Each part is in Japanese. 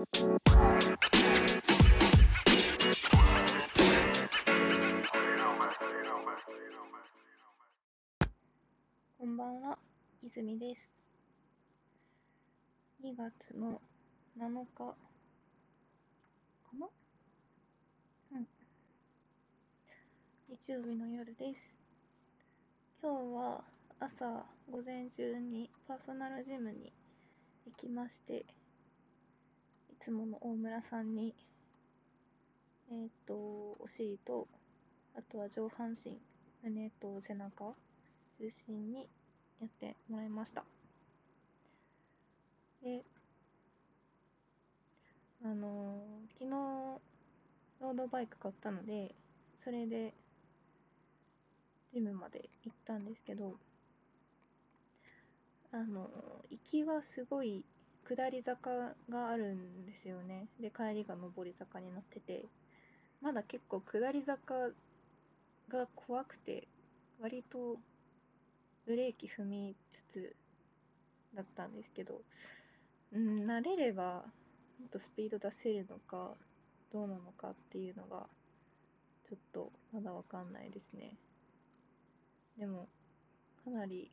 こんばんは、泉です。2月の7日かな？うん。日曜日の夜です。今日は朝、午前中にパーソナルジムに行きまして、つもの大村さんに、えっ、と、お尻と、あとは上半身、胸と背中を中心にやってもらいました。で、あのー昨日、ロードバイク買ったので、それで、ジムまで行ったんですけど、あのー行きはすごい下り坂があるんですよね。で、帰りが上り坂になってて、まだ結構下り坂が怖くて、割とブレーキ踏みつつだったんですけど、うん、慣れればもっとスピード出せるのかどうなのかっていうのがちょっとまだわかんないですね。でもかなり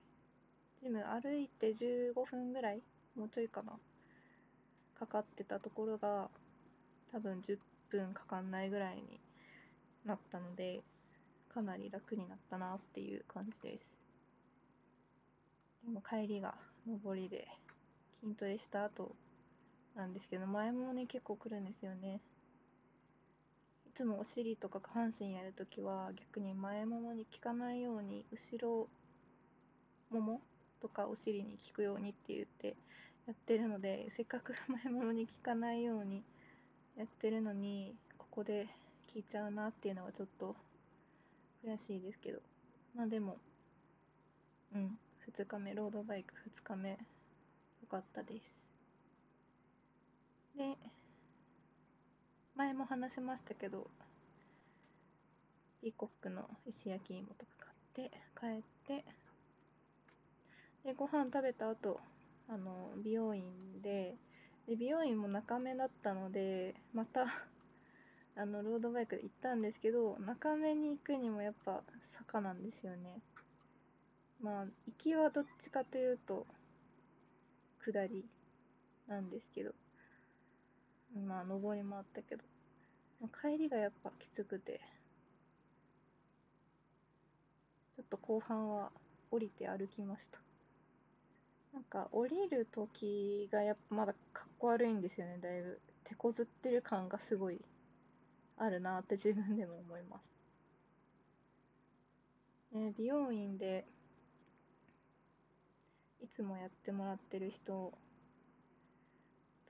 ジム歩いて15分ぐらいもうちょいかなかかってたところが多分10分かかんないぐらいになったのでかなり楽になったなっていう感じです。でも帰りが上りで筋トレした後なんですけど前もね結構来るんですよねいつもお尻とか下半身やるときは逆に前ももに効かないように後ろももとかお尻に効くようにって言ってやってるのでせっかく前ももに効かないようにやってるのにここで効いちゃうなっていうのはちょっと悔しいですけど。まあでもうん2日目ロードバイク2日目良かったです。で前も話しましたけどピーコックの石焼き芋とか買って帰ってでご飯食べた後あの美容院でで美容院も中目だったのでまた あのロードバイクで行ったんですけど中目に行くにもやっぱ坂なんですよね。まあ行きはどっちかというと下りなんですけど。まあ上りもあったけど、まあ帰りがやっぱきつくて。ちょっと後半は降りて歩きました。なんか降りる時がやっぱまだかっこ悪いんですよね。だいぶ。手こずってる感がすごいあるなって自分でも思います、えー美容院でいつもやってもらってる人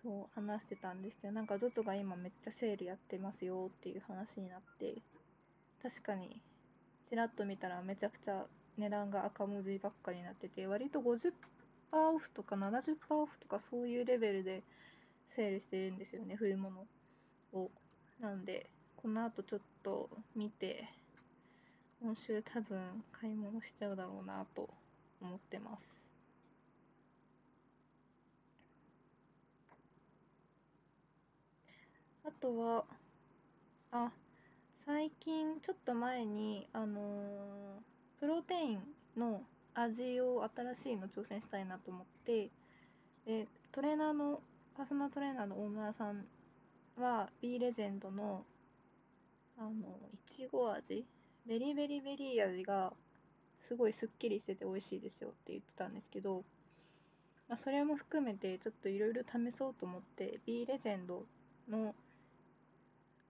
と話してたんですけど、なんか ZOZO が今めっちゃセールやってますよっていう話になって、確かに、ちらっと見たらめちゃくちゃ値段が赤文字ばっかりになってて、割と50%オフとか70%オフとかそういうレベルでセールしてるんですよね、冬物を。なんで、この後ちょっと見て、今週多分買い物しちゃうだろうなと思ってます。あとは、あ、最近、ちょっと前に、あのープロテインの味を新しいの挑戦したいなと思って、で、トレーナーの、パーソナルトレーナーの大村さんは、B レジェンドの、あの、いちご味ベリーベリーベリー味が、すごいすっきりしてて美味しいですよって言ってたんですけど、まあ、それも含めてちょっといろいろ試そうと思って B レジェンドの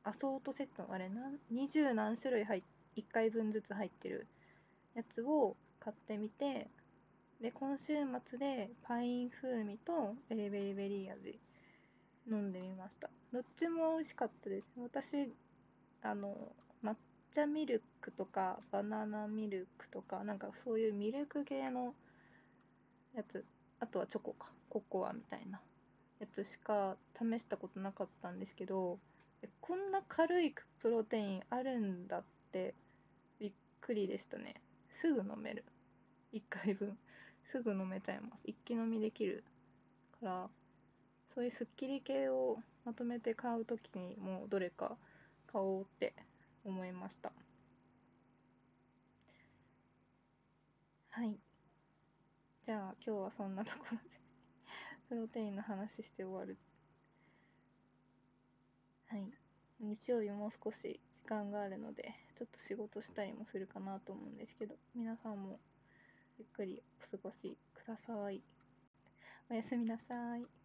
アソートセットあれなん20何種類入1回分ずつ入ってるやつを買ってみてで今週末でパイン風味とベリベリーベリー味飲んでみました。どっちも美味しかったです。私あの抹茶ミルクとかバナナミルクとかなんかそういうミルク系のやつあとはチョコかココアみたいなやつしか試したことなかったんですけどこんな軽いプロテインあるんだってびっくりでしたね。すぐ飲める。1回分。すぐ飲めちゃいます。一気飲みできるから。そういうスッキリ系をまとめて買う時にもうどれか買おうって思いました。はい。じゃあ今日はそんなところで。プロテインの話して終わる。はい。日曜日もう少し間があるのでちょっと仕事したりもするかなと思うんですけど皆さんもゆっくりお過ごしください。おやすみなさい。